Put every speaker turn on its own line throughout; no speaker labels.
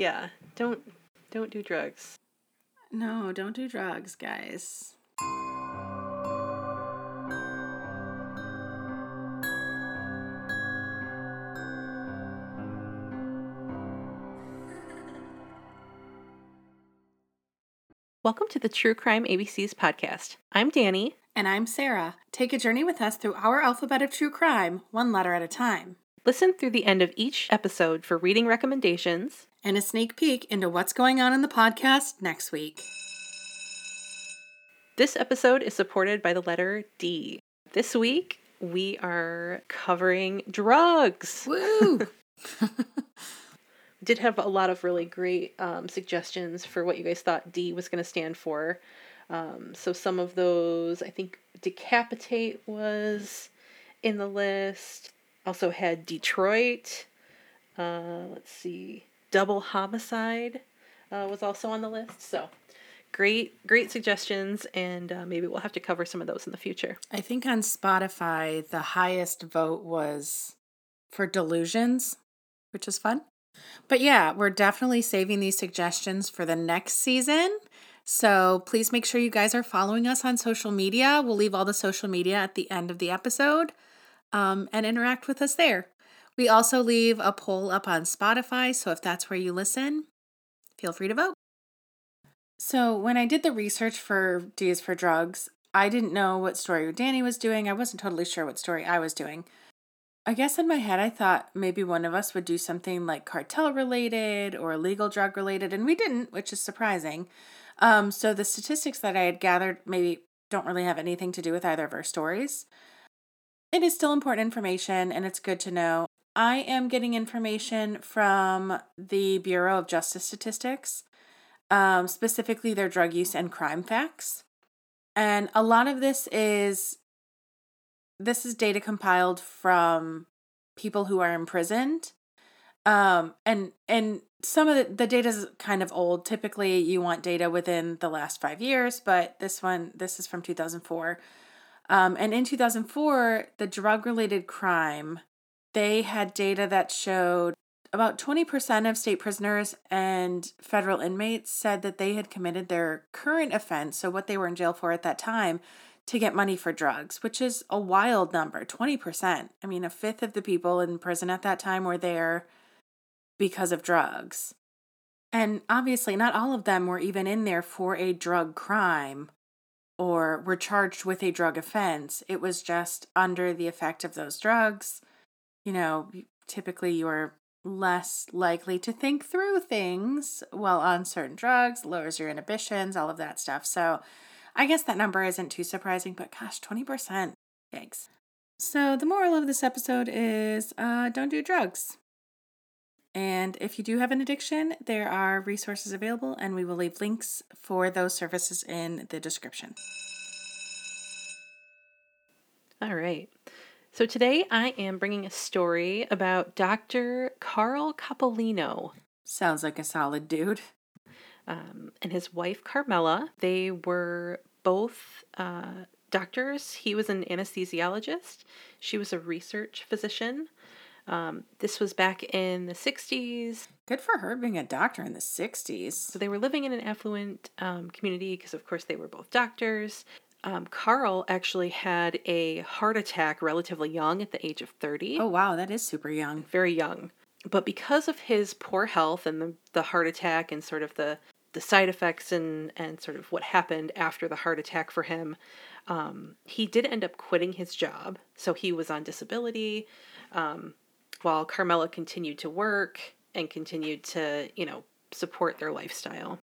Yeah, don't don't do drugs.
No, don't do drugs, guys.
Welcome to the True Crime ABCs podcast. I'm Dani.
And I'm Sarah. Take a journey with us through our alphabet of true crime, one letter at a time.
Listen through the end of each episode for reading recommendations
and a sneak peek into what's going on in the podcast next week.
This episode is supported by the letter D. This week, we are covering drugs.
Woo!
did have a lot of really great um, suggestions for what you guys thought D was going to stand for. Um, so some of those, I think decapitate was in the list. Also had Detroit. Uh, let's see, double homicide uh, was also on the list. So great, great suggestions, and uh, maybe we'll have to cover some of those in the future.
I think on Spotify the highest vote was for delusions, which is fun. But yeah, we're definitely saving these suggestions for the next season. So please make sure you guys are following us on social media. We'll leave all the social media at the end of the episode um, and interact with us there. We also leave a poll up on Spotify. So if that's where you listen, feel free to vote. So when I did the research for D's for Drugs, I didn't know what story Dani was doing. I wasn't totally sure what story I was doing. I guess in my head, I thought maybe one of us would do something like cartel related or illegal drug related, and we didn't, which is surprising. Um, so the statistics that I had gathered maybe don't really have anything to do with either of our stories. It is still important information, and it's good to know. I am getting information from the Bureau of Justice Statistics, um, specifically their drug use and crime facts. And a lot of this is this is data compiled from people who are imprisoned. Um and and some of the, the data is kind of old. Typically you want data within the last five years but this one this is from 2004 um, and in 2004 the drug related crime they had data that showed about 20% of state prisoners and federal inmates said that they had committed their current offense so what they were in jail for at that time to get money for drugs, which is a wild number 20%. I mean, a fifth of the people in prison at that time were there because of drugs. And obviously, not all of them were even in there for a drug crime or were charged with a drug offense. It was just under the effect of those drugs. You know, typically you're less likely to think through things while on certain drugs, lowers your inhibitions, all of that stuff. So, I guess that number isn't too surprising, but gosh, 20%. Yikes. So, the moral of this episode is uh, don't do drugs. And if you do have an addiction, there are resources available, and we will leave links for those services in the description.
All right. So today I am bringing a story about Dr. Carl Coppolino.
Sounds like a solid dude
um, and his wife Carmela. They were both uh, doctors. He was an anesthesiologist, she was a research physician. Um, this was back in the 60s.
Good for her being a doctor in the 60s.
So they were living in an affluent um, community because, of course, they were both doctors. Um, Carl actually had a heart attack relatively young at the age of 30.
Oh, wow, that is super young.
Very young. But because of his poor health and the, the heart attack and sort of the the side effects and and sort of what happened after the heart attack for him. Um, he did end up quitting his job, so he was on disability, um, while Carmela continued to work and continued to you know support their lifestyle.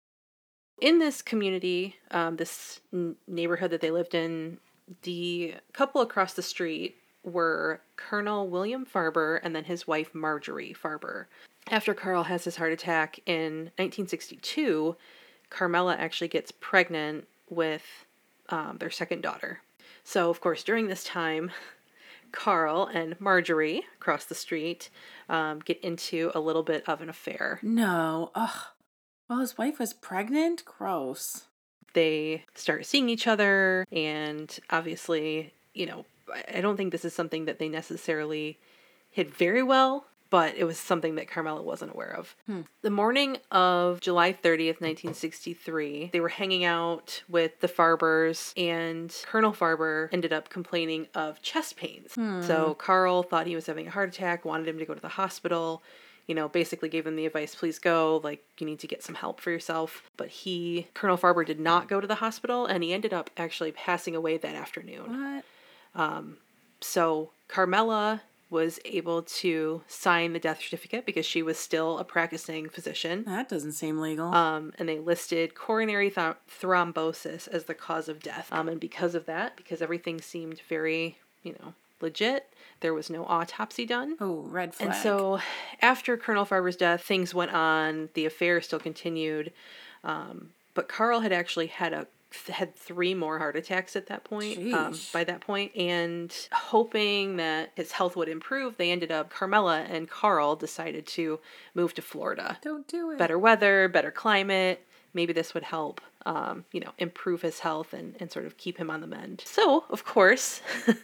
In this community, um, this n- neighborhood that they lived in, the couple across the street were Colonel William Farber and then his wife Marjorie Farber after Carl has his heart attack in 1962, Carmela actually gets pregnant with um, their second daughter. So, of course, during this time, Carl and Marjorie across the street um, get into a little bit of an affair.
No. Ugh. Well, his wife was pregnant? Gross.
They start seeing each other, and obviously, you know, I don't think this is something that they necessarily hid very well but it was something that Carmela wasn't aware of. Hmm. The morning of July 30th, 1963, they were hanging out with the Farbers, and Colonel Farber ended up complaining of chest pains. Hmm. So Carl thought he was having a heart attack, wanted him to go to the hospital. You know, basically gave him the advice, please go, like, you need to get some help for yourself. But he, Colonel Farber, did not go to the hospital, and he ended up actually passing away that afternoon.
What?
Um, So Carmela was able to sign the death certificate because she was still a practicing physician.
That doesn't seem legal.
Um, and they listed coronary th- thrombosis as the cause of death. Um, and because of that, because everything seemed very, you know, legit, there was no autopsy done.
oh, red flag.
And so, after Colonel Farber's death, things went on. The affair still continued, um, but Carl had actually had a had three more heart attacks at that point. Um, by that point, and hoping that his health would improve, they ended up. Carmela and Carl decided to move to Florida.
don't do it.
Better weather, better climate. Maybe this would help, um, you know, improve his health and, and sort of keep him on the mend. So, of course,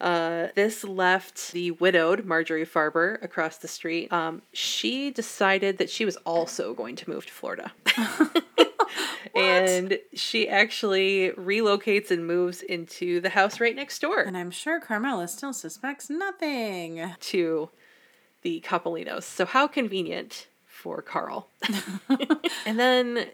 uh, this left the widowed Marjorie Farber across the street. Um, she decided that she was also going to move to Florida. and she actually relocates and moves into the house right next door
And I'm sure Carmela still suspects nothing.
to the Coppolinos. So how convenient for Carl. and then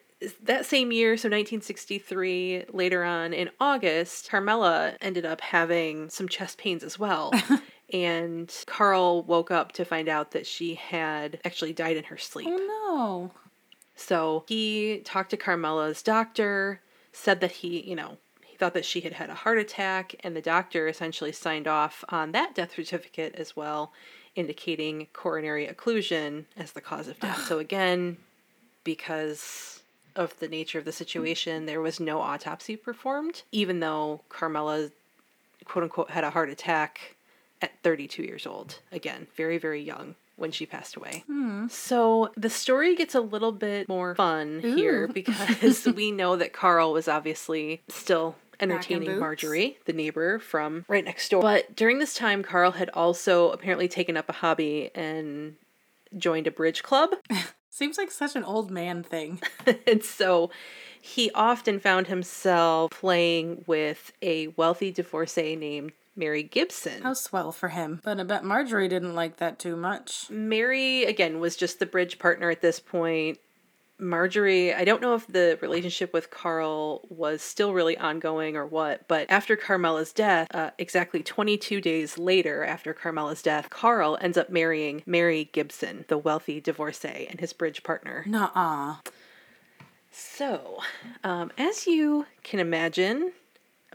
that same year, so 1963, later on in August, Carmela ended up having some chest pains as well. and Carl woke up to find out that she had actually died in her sleep.
Oh no.
So he talked to Carmela's doctor, said that he, you know, he thought that she had had a heart attack, and the doctor essentially signed off on that death certificate as well, indicating coronary occlusion as the cause of death. so again, because of the nature of the situation, there was no autopsy performed, even though Carmela, quote unquote, had a heart attack at 32 years old. Again, very, very young when she passed away. So the story gets a little bit more fun here because we know that Carl was obviously still entertaining. Marjorie, the neighbor from right next door. But during this time, Carl had also apparently taken up a hobby and joined a bridge club.
Seems like such an old man thing.
and so he often found himself playing with a wealthy divorcee named Mary Gibson.
How swell for him. But I bet Marjorie didn't like that too much.
Mary, again, was just the bridge partner at this point. Marjorie, I don't know if the relationship with Carl was still really ongoing or what, but after Carmela's death, uh, exactly 22 days later after Carmela's death, Carl ends up marrying Mary Gibson, the wealthy divorcee, and his bridge partner.
Nuh-uh.
So, um, as you can imagine,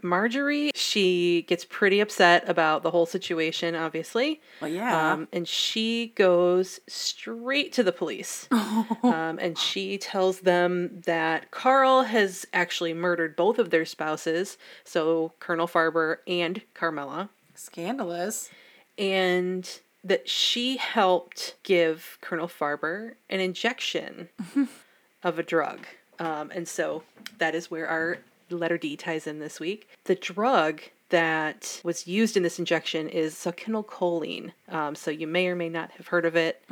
Marjorie, she gets pretty upset about the whole situation, obviously.
Well, yeah.
Um, and she goes straight to the police. um, and she tells them that Carl has actually murdered both of their spouses, so Colonel Farber and Carmela,
Scandalous.
and that she helped give Colonel Farber an injection of a drug. Um, and so that is where our letter D ties in this week. The drug that was used in this injection is succinylcholine. Um, so you may or may not have heard of it,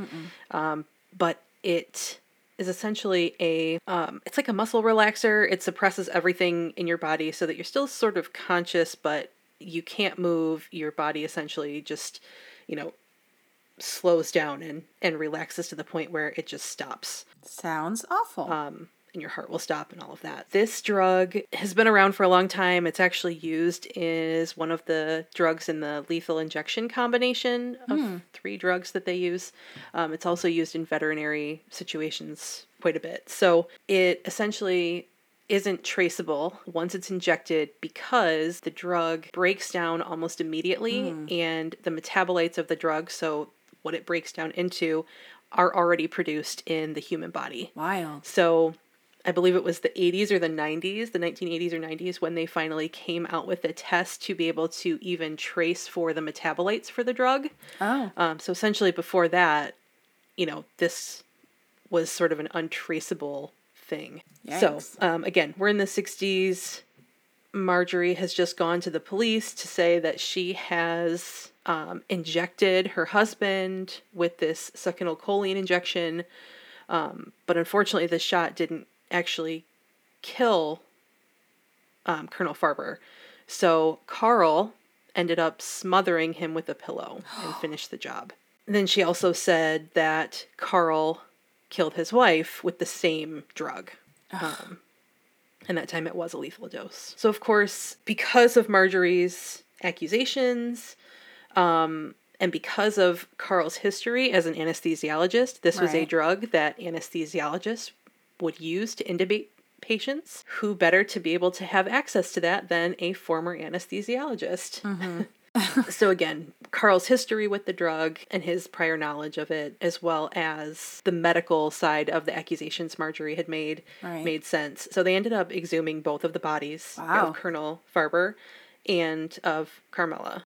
um, but it is essentially a um, it's like a muscle relaxer. It suppresses everything in your body so that you're still sort of conscious, but you can't move. Your body essentially just, you know, slows down and and relaxes to the point where it just stops
Sounds awful.
um, and your heart will stop and all of that. This drug has been around for a long time. It's actually used as one of the drugs in the lethal injection combination of three drugs that they use. Um, it's also used in veterinary situations quite a bit. So it essentially isn't traceable once it's injected because the drug breaks down almost immediately and the metabolites of the drug, so what it breaks down into, are already produced in the human body.
Wild.
So I believe it was the 80s or the 90s, the 1980s or 90s, when they finally came out with a test to be able to even trace for the metabolites for the drug.
Oh.
Um, so essentially, before that, you know, this was sort of an untraceable thing.
Yikes.
So um, again, we're in the 60s. Marjorie has just gone to the police to say that she has um, injected her husband with this succinylcholine injection, um, but unfortunately, the shot didn't actually kill um, Colonel Farber. So Carl ended up smothering him with a pillow and finished the job. then she also said that Carl killed his wife with the same drug. Um, and that time it was a lethal dose. So, of course, because of Marjorie's accusations, um, and because of Carl's history as an anesthesiologist, this was a
Right.
drug that anesthesiologists would use to intubate patients. Who better to be able to have access to that than a former anesthesiologist? Mm-hmm. so, again, Carl's history with the drug and his prior knowledge of it, as well as the medical side of the accusations Marjorie had made,
Right.
made sense. So, they ended up exhuming both of the bodies
Wow.
of Colonel Farber and of Carmela.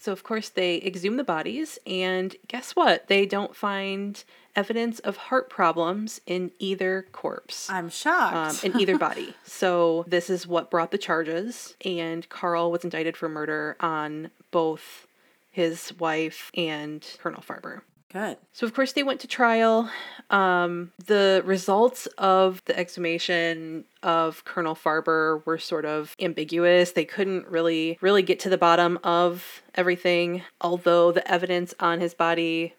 So, of course, they exhume the bodies, and guess what? They don't find evidence of heart problems in either corpse
I'm
um,
shocked.
in either body. So this is what brought the charges, and Carl was indicted for murder on both his wife and Colonel Farber.
Good.
So of course they went to trial. Um, the results of the exhumation of Colonel Farber were sort of ambiguous. They couldn't really really get to the bottom of everything, although the evidence on his body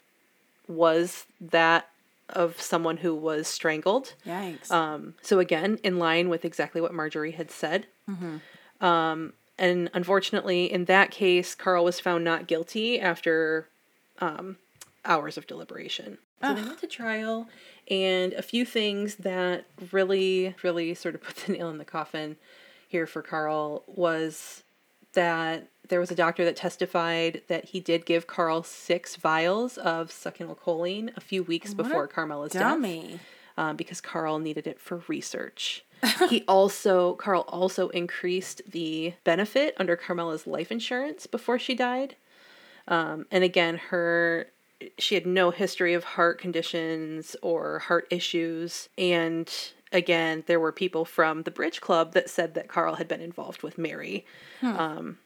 was that of someone who was strangled.
Yikes.
Um, so again, in line with exactly what Marjorie had said. Um, and unfortunately, in that case, Carl was found not guilty after um, hours of deliberation. So they went to trial, and a few things that really, really sort of put the nail in the coffin here for Carl was that there was a doctor that testified that he did give Carl six vials of succinylcholine a few weeks before Carmela's death
Dummy.
um, because Carl needed it for research. he also, Carl also increased the benefit under Carmela's life insurance before she died. Um, and again, her, she had no history of heart conditions or heart issues. And again, there were people from the Bridge Club that said that Carl had been involved with Mary um,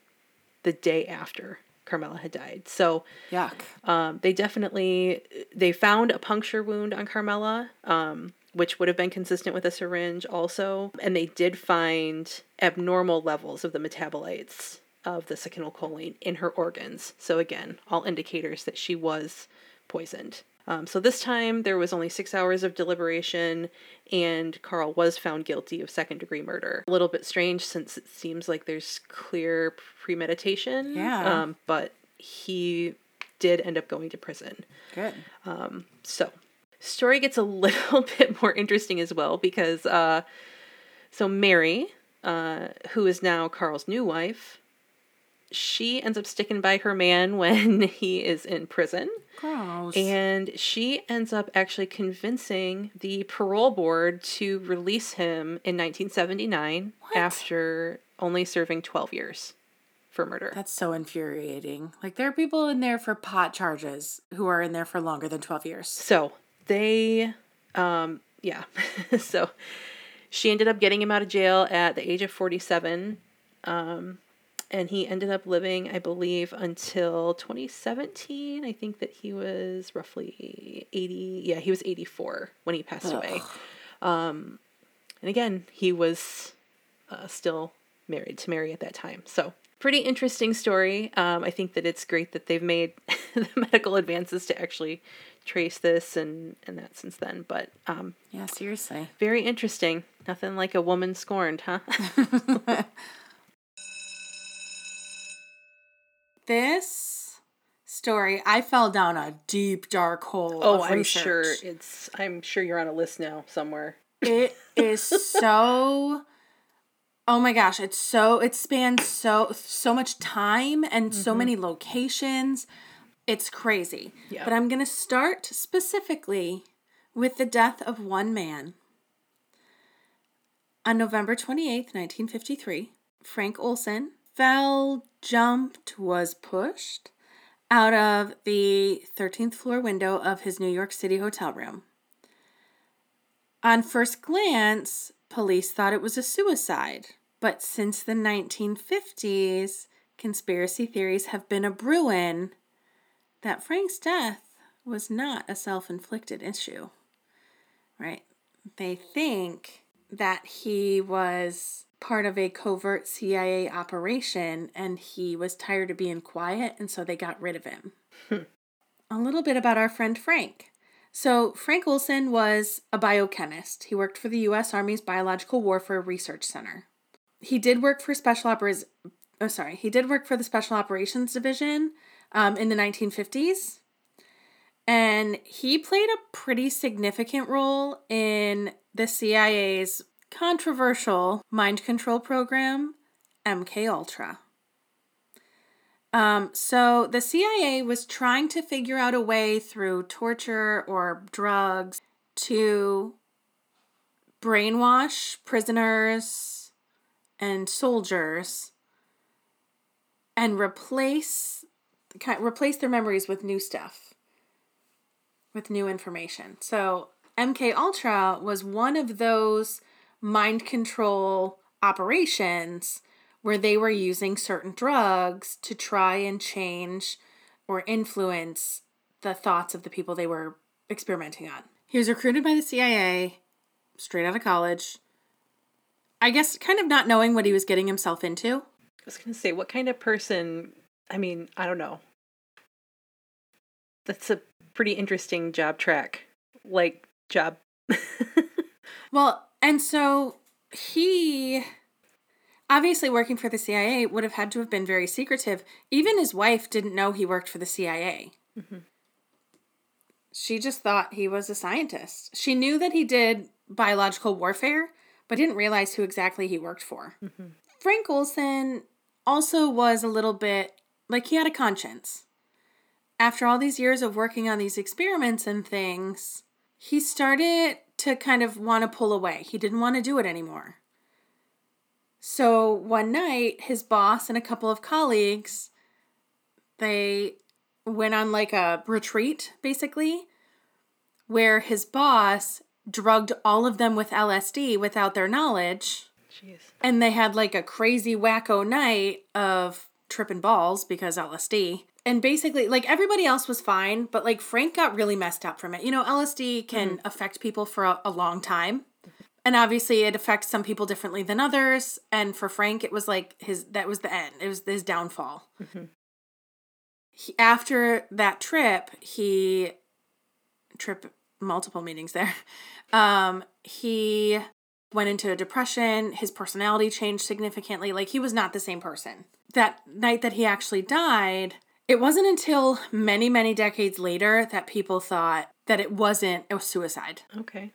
the day after Carmela had died. So,
Yuck.
um, they definitely they found a puncture wound on Carmela, um, which would have been consistent with a syringe also, and they did find abnormal levels of the metabolites of the succinylcholine in her organs. So again, all indicators that she was poisoned. Um, so this time there was only six hours of deliberation, and Carl was found guilty of second degree murder. A little bit strange since it seems like there's clear premeditation.
Yeah.
Um, but he did end up going to prison.
Good.
Um, So, story gets a little bit more interesting as well because uh so Mary, uh who is now Carl's new wife, she ends up sticking by her man when he is in prison.
Gross.
And she ends up actually convincing the parole board to release him in 1979
What?
after only serving 12 years for murder.
That's so infuriating. Like there are people in there for pot charges who are in there for longer than 12 years.
So they, um, yeah. so she ended up getting him out of jail at the age of 47. Um, and he ended up living, I believe, until 2017. I think that he was roughly 80. Yeah, he was 84 when he passed away. Um, and again, he was uh, still married to Mary at that time. So, pretty interesting story. Um, I think that it's great that they've made the medical advances to actually trace this and, and that since then. But um,
Yeah, seriously.
very interesting. Nothing like a woman scorned, huh?
This story, I fell down a deep dark hole.
oh, I'm
research.
sure it's. I'm sure you're on a list now somewhere.
It is so Oh my gosh, it's so it spans so so much time and so mm-hmm. many locations. It's crazy.
Yeah.
But I'm going to start specifically with the death of one man. On November 28th, 1953, Frank Olson fell, jumped, was pushed out of the 13th floor window of his New York City hotel room. On first glance, police thought it was a suicide. But since the 1950s, conspiracy theories have been a brewing that Frank's death was not a self inflicted issue. Right? They think that he was part of a covert CIA operation and he was tired of being quiet, and so they got rid of him. a little bit about our friend Frank. So, Frank Olson was a biochemist. He worked for the U.S. Army's Biological Warfare Research Center. He did work for special operas. Oh, sorry. He did work for the Special Operations Division um, in the 1950s. And he played a pretty significant role in the CIA's controversial mind control program, MK Ultra. Um, so the CIA was trying to figure out a way through torture or drugs to brainwash prisoners and soldiers and replace replace their memories with new stuff with new information. So MK Ultra was one of those mind control operations where they were using certain drugs to try and change or influence the thoughts of the people they were experimenting on. He was recruited by the CIA straight out of college. I guess kind of not knowing what he was getting himself into.
I was going to say, what kind of person? I mean, I don't know. That's a pretty interesting job track. Like, job.
well, and so he obviously working for the CIA would have had to have been very secretive. Even his wife didn't know he worked for the CIA. Mm-hmm. She just thought he was a scientist. She knew that he did biological warfare, but didn't realize who exactly he worked for. Mm-hmm. Frank Olson also was a little bit like he had a conscience. After all these years of working on these experiments and things, he started to kind of want to pull away. He didn't want to do it anymore. So one night, his boss and a couple of colleagues, they went on like a retreat, basically, where his boss drugged all of them with LSD without their knowledge. Jeez. And they had like a crazy wacko night of tripping balls because LSD. And basically, like everybody else was fine, but like Frank got really messed up from it. You know, LSD can mm-hmm. affect people for a, a long time. And obviously it affects some people differently than others. And for frank it was like his that was the end. It was his downfall. Mm-hmm. he, after that trip he trip multiple meetings there um he went into a depression. His personality changed significantly. Like he was not the same person. That night that he actually died it wasn't until many many decades later that people thought that it wasn't a suicide
okay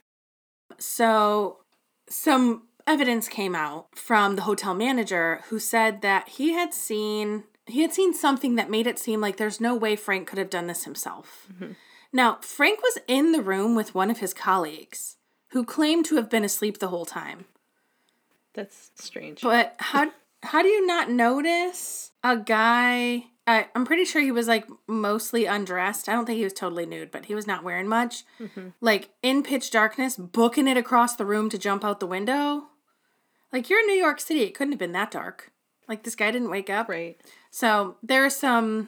so, some evidence came out from the hotel manager who said that he had seen he had seen something that made it seem like there's no way Frank could have done this himself. Mm-hmm. Now, Frank was in the room with one of his colleagues who claimed to have been asleep the whole time.
That's strange.
But how how do you not notice a guy I, I'm pretty sure he was like mostly undressed. I don't think he was totally nude, but he was not wearing much. Mm-hmm. Like in pitch darkness, booking it across the room to jump out the window. Like you're in New York City, it couldn't have been that dark. Like this guy didn't wake up.
Right.
So there's some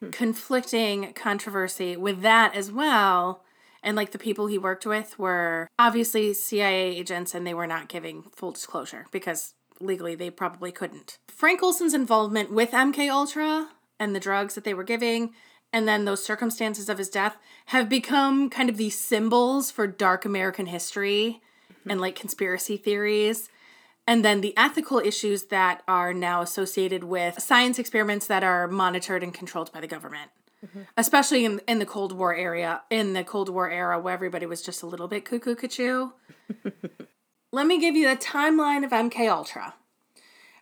hmm. conflicting controversy with that as well. And like the people he worked with were obviously CIA agents and they were not giving full disclosure because legally they probably couldn't. Frank Olson's involvement with MK Ultra and the drugs that they were giving and then those circumstances of his death have become kind of these symbols for dark American history mm-hmm. and like conspiracy theories. And then the ethical issues that are now associated with science experiments that are monitored and controlled by the government. Mm-hmm. Especially in, in the Cold War area, in the Cold War era where everybody was just a little bit cuckoo cuckoo. Let me give you the timeline of MK Ultra.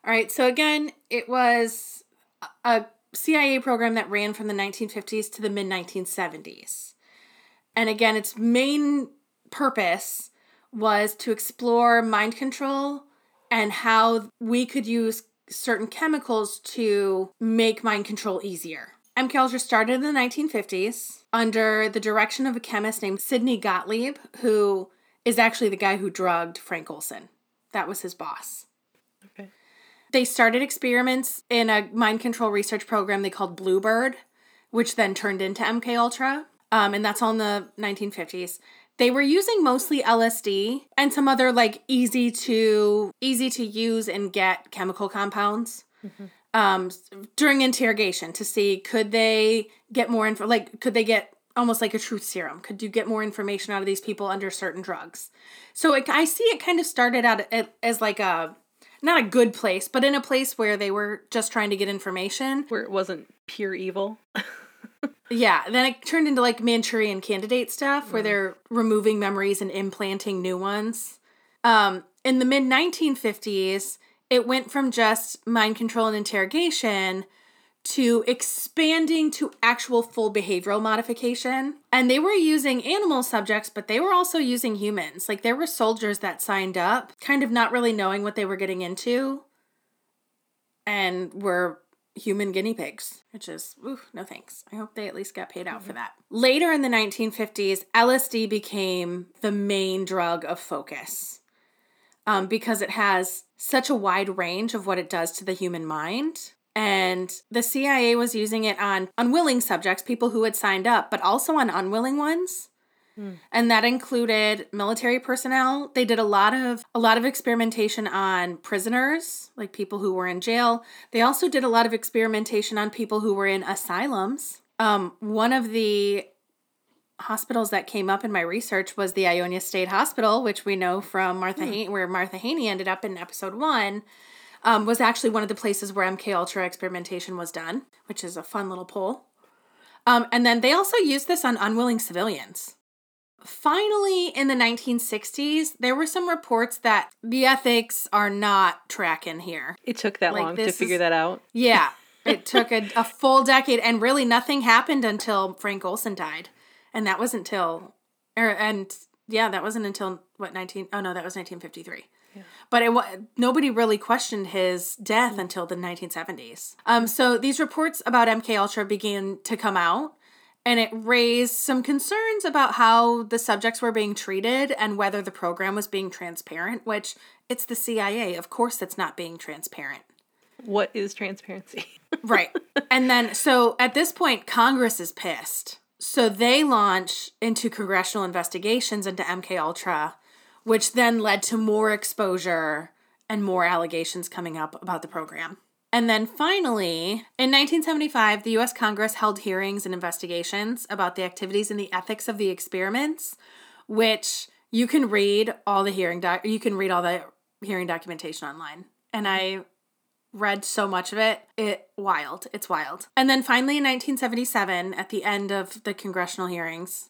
All right, so again, it was a CIA program that ran from the 1950s to the mid 1970s. And again, its main purpose was to explore mind control and how we could use certain chemicals to make mind control easier. MK Ultra started in the 1950s under the direction of a chemist named Sidney Gottlieb, who is actually the guy who drugged Frank Olson. That was his boss. They started experiments in a mind control research program they called Bluebird, which then turned into MK Ultra. Um, and that's all in the 1950s. They were using mostly LSD and some other like easy to easy to use and get chemical compounds um, during interrogation to see could they get more info like could they get almost like a truth serum could you get more information out of these people under certain drugs so it, i see it kind of started out as like a not a good place but in a place where they were just trying to get information.
Where it wasn't pure evil.
yeah then it turned into like manchurian candidate stuff where they're removing memories and implanting new ones. Um, in the mid 1950s it went from just mind control and interrogation to expanding to actual full behavioral modification. And they were using animal subjects, but they were also using humans. Like there were soldiers that signed up, kind of not really knowing what they were getting into, and were human guinea pigs, which is, ooh, no thanks. I hope they at least got paid out for that. Later in the 1950s, LSD became the main drug of focus um, because it has such a wide range of what it does to the human mind. And the CIA was using it on unwilling subjects, people who had signed up, but also on unwilling ones. And that included military personnel. They did a lot of a lot of experimentation on prisoners, like people who were in jail. They also did a lot of experimentation on people who were in asylums. Um, one of the hospitals that came up in my research was the Ionia State Hospital, which we know from Martha Han- where Martha Haney ended up in episode one, um, was actually one of the places where MK Ultra experimentation was done, which is a fun little poll. Um, and then they also used this on unwilling civilians. Finally, in the 1960s, there were some reports that the ethics are not tracking here.
It took that
like,
long to figure
is,
that out.
Yeah, it took a, a full decade, and really nothing happened until Frank Olson died, and that was until, er, and yeah, that wasn't until what 19? Oh no, that was 1953. But it, nobody really questioned his death mm. until the 1970s. Um, so these reports about MK Ultra began to come out, and it raised some concerns about how the subjects were being treated and whether the program was being transparent. Which it's the CIA, of course, it's not being transparent.
What is transparency?
right, and then so at this point, Congress is pissed. So they launch into congressional investigations into MK Ultra which then led to more exposure and more allegations coming up about the program. And then finally, in 1975, the US Congress held hearings and investigations about the activities and the ethics of the experiments, which you can read all the hearing doc you can read all the hearing documentation online. And I read so much of it. It wild. It's wild. And then finally in 1977, at the end of the congressional hearings,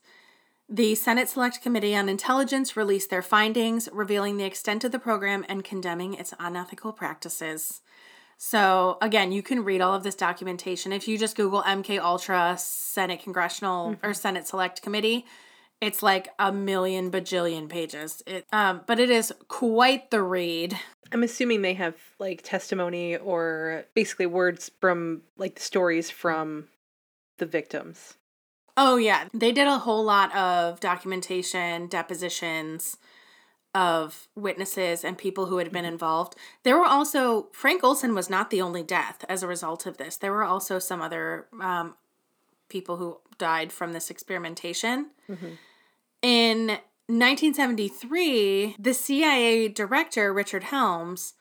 the Senate Select Committee on Intelligence released their findings, revealing the extent of the program and condemning its unethical practices. So again, you can read all of this documentation if you just Google MK Ultra Senate Congressional or Senate Select Committee. It's like a million bajillion pages. It, um, but it is quite the read.
I'm assuming they have like testimony or basically words from like the stories from the victims.
Oh yeah, they did a whole lot of documentation, depositions of witnesses and people who had been involved. There were also Frank Olson was not the only death as a result of this. There were also some other um, people who died from this experimentation. In 1973, the CIA director Richard Helms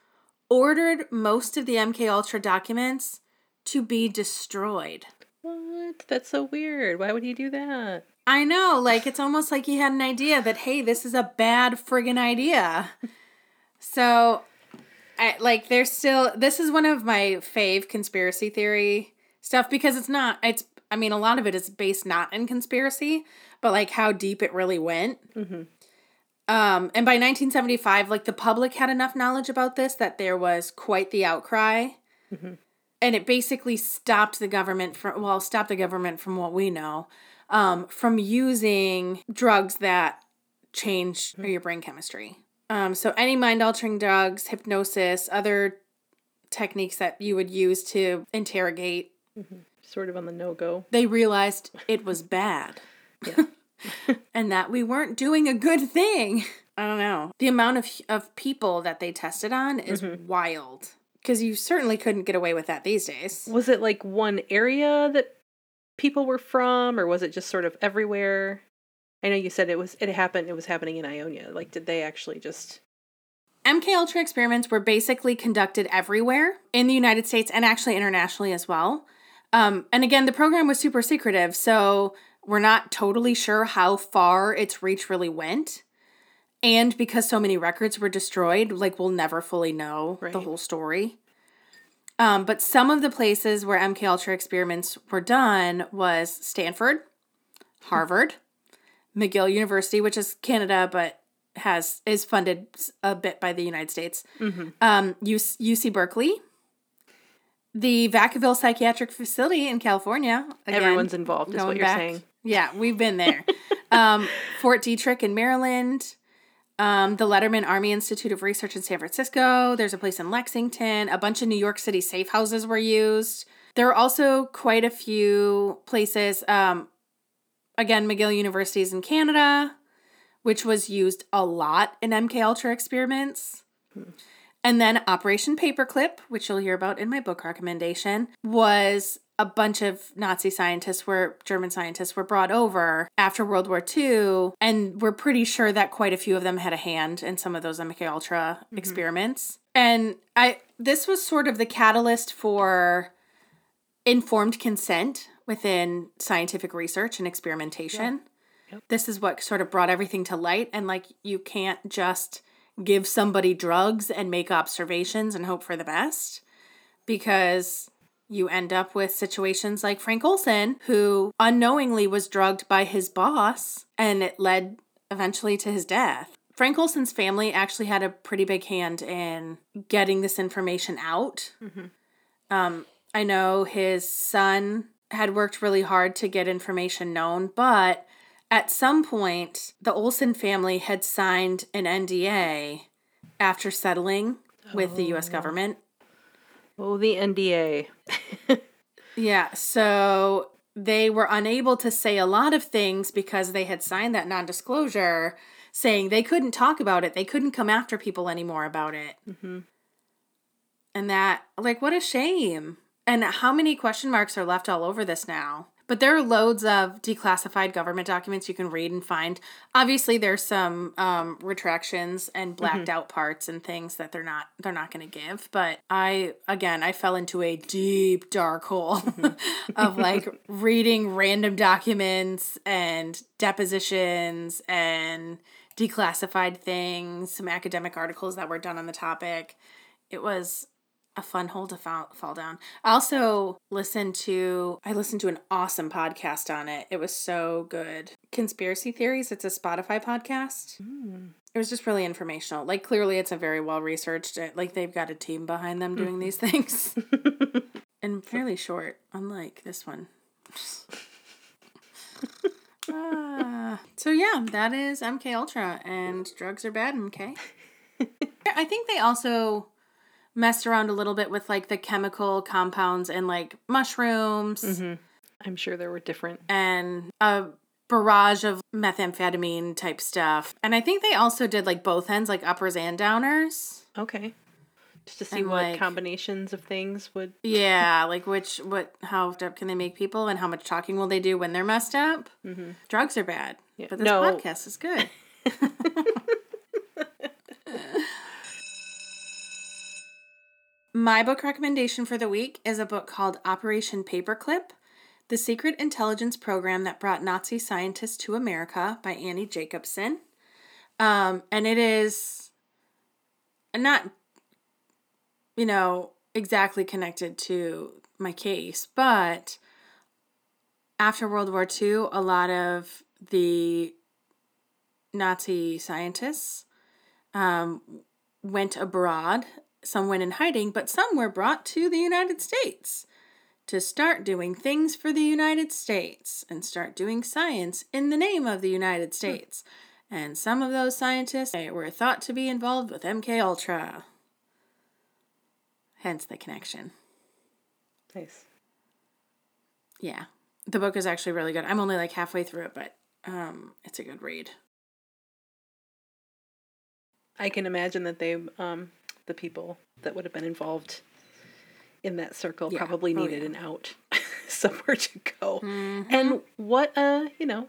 ordered most of the MK Ultra documents to be destroyed.
What? That's so weird. Why would he do that?
I know, like it's almost like he had an idea that hey, this is a bad friggin' idea. So, I like there's still this is one of my fave conspiracy theory stuff because it's not it's I mean a lot of it is based not in conspiracy, but like how deep it really went. Um, and by 1975, like the public had enough knowledge about this that there was quite the outcry. And it basically stopped the government from, well, stopped the government from what we know, um, from using drugs that change your brain chemistry. Um, so any mind altering drugs, hypnosis, other techniques that you would use to interrogate,
Sort of on the no go.
they realized it was bad. and that we weren't doing a good thing. I don't know. The amount of of people that they tested on is wild. Because you certainly couldn't get away with that these days.
Was it like one area that people were from, or was it just sort of everywhere? I know you said it was it happened. It was happening in Ionia. Like, did they actually just?
MK Ultra experiments were basically conducted everywhere in the United States and actually internationally as well. Um, and again, the program was super secretive, so we're not totally sure how far its reach really went. And because so many records were destroyed, like we'll never fully know the whole story. Um, but some of the places where MK Ultra experiments were done was Stanford, Harvard, McGill University, which is Canada, but has is funded a bit by the United States.
Mm-hmm.
Um, UC, UC Berkeley, the Vacaville Psychiatric Facility in California. again,
Everyone's involved, is what you're
back.
saying.
Yeah, we've been there. um, Fort Detrick in Maryland. Um, the Letterman Army Institute of Research in San Francisco. There's a place in Lexington. A bunch of New York City safe houses were used. There were also quite a few places. Um, again, McGill University is in Canada, which was used a lot in MK Ultra experiments. And then Operation Paperclip, which you'll hear about in my book recommendation, was a bunch of Nazi scientists were German scientists were brought over after World War II, and we're pretty sure that quite a few of them had a hand in some of those MK Ultra mm-hmm. experiments. And I this was sort of the catalyst for informed consent within scientific research and experimentation.
Yep.
This is what sort of brought everything to light and like you can't just give somebody drugs and make observations and hope for the best because you end up with situations like Frank Olson, who unknowingly was drugged by his boss, and it led eventually to his death. Frank Olson's family actually had a pretty big hand in getting this information out. Um, I know his son had worked really hard to get information known, but at some point, the Olson family had signed an NDA after settling with the US government.
Oh, the NDA.
Yeah, so they were unable to say a lot of things because they had signed that non disclosure saying they couldn't talk about it. They couldn't come after people anymore about it.
Mhm.
And that, like, what a shame. And how many question marks are left all over this now? But there are loads of declassified government documents you can read and find. Obviously, there's some um, retractions and blacked out parts and things that they're not they're not going to give. But I again, I fell into a deep dark hole of like reading random documents and depositions and declassified things, some academic articles that were done on the topic. It was a fun hole to fall, fall down. I also listened to I listened to an awesome podcast on it. It was so good. Conspiracy Theories, it's a Spotify podcast. Mm. It was just really informational. Like clearly it's a very well researched uh, like they've got a team behind them doing these mm-hmm. things. and fairly short, unlike this one. Ah. so yeah, that is MK Ultra and drugs are bad, MK. I think they also messed around a little bit with like the chemical compounds and like mushrooms
I'm sure there were different.
and a barrage of methamphetamine type stuff. And I think they also did like both ends, like uppers and downers.
Okay. Just to see
And,
what
like-
combinations of things would.
Yeah, like which, what, how up can they make people and how much talking will they do when they're messed up?
Mhm.
Drugs are bad,
Yeah.
but this
No.
podcast is good. My book recommendation for the week is a book called Operation Paperclip The Secret Intelligence Program That Brought Nazi Scientists to America by Annie Jacobsen. Um, and it is not, you know, exactly connected to my case, but after World War II, a lot of the Nazi scientists um, went abroad. Some went in hiding, but some were brought to the United States to start doing things for the United States and start doing science in the name of the United States. And some of those scientists were thought to be involved with MK Ultra. Hence the connection.
Nice.
Yeah. The book is actually really good. I'm only like halfway through it, but um it's a good read.
I can imagine that they, um, the people that would have been involved in that circle
Yeah.
probably
Oh,
needed
yeah.
an out, somewhere to go.
Mhm.
And what a, you know,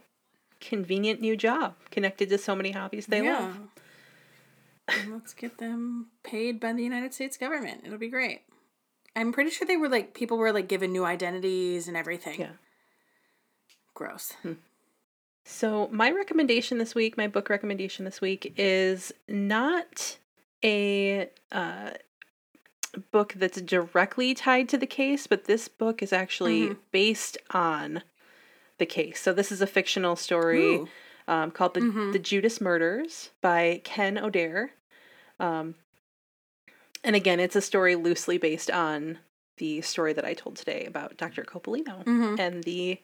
convenient new job connected to so many hobbies they love.
And Let's get them paid by the United States government. It'll be great. I'm pretty sure they were like people were like given new identities and everything.
Yeah.
Gross.
So, my recommendation this week, my book recommendation this week, is not a uh, book that's directly tied to the case, but this book is actually
Mhm.
based on the case. So, this is a fictional story um, called the,
Mhm.
the Judas Murders by Ken Oder. Um, and again, it's a story loosely based on the story that I told today about Dr. Coppolino
Mhm.
and the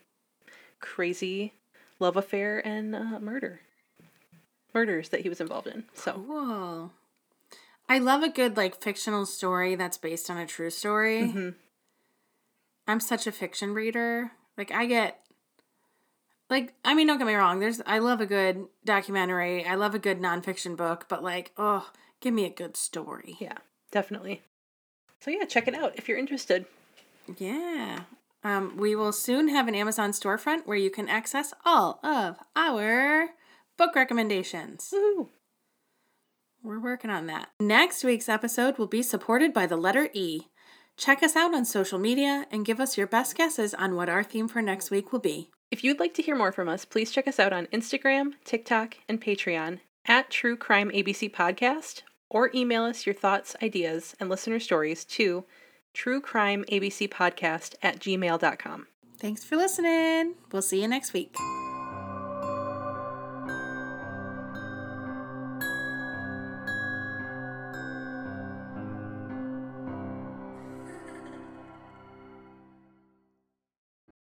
crazy love affair and uh, murder murders that he was involved in. So
Cool. I love a good like fictional story that's based on a true story.
mhm.
I'm such a fiction reader. Like I get like I mean don't get me wrong, there's I love a good documentary. I love a good nonfiction book, but like, oh, give me a good story.
yeah, definitely. So yeah, check it out if you're interested.
Yeah. Um, we will soon have an Amazon storefront where you can access all of our book recommendations.
Woohoo!
We're working on that. Next week's episode will be supported by the letter E. Check us out on social media and give us your best guesses on what our theme for next week will be.
If you'd like to hear more from us, please check us out on Instagram, TikTok, and Patreon at True Crime ABC Podcast, or email us your thoughts, ideas, and listener stories to truecrimeabcpodcast at gmail.com.
Thanks for listening. We'll see you next week.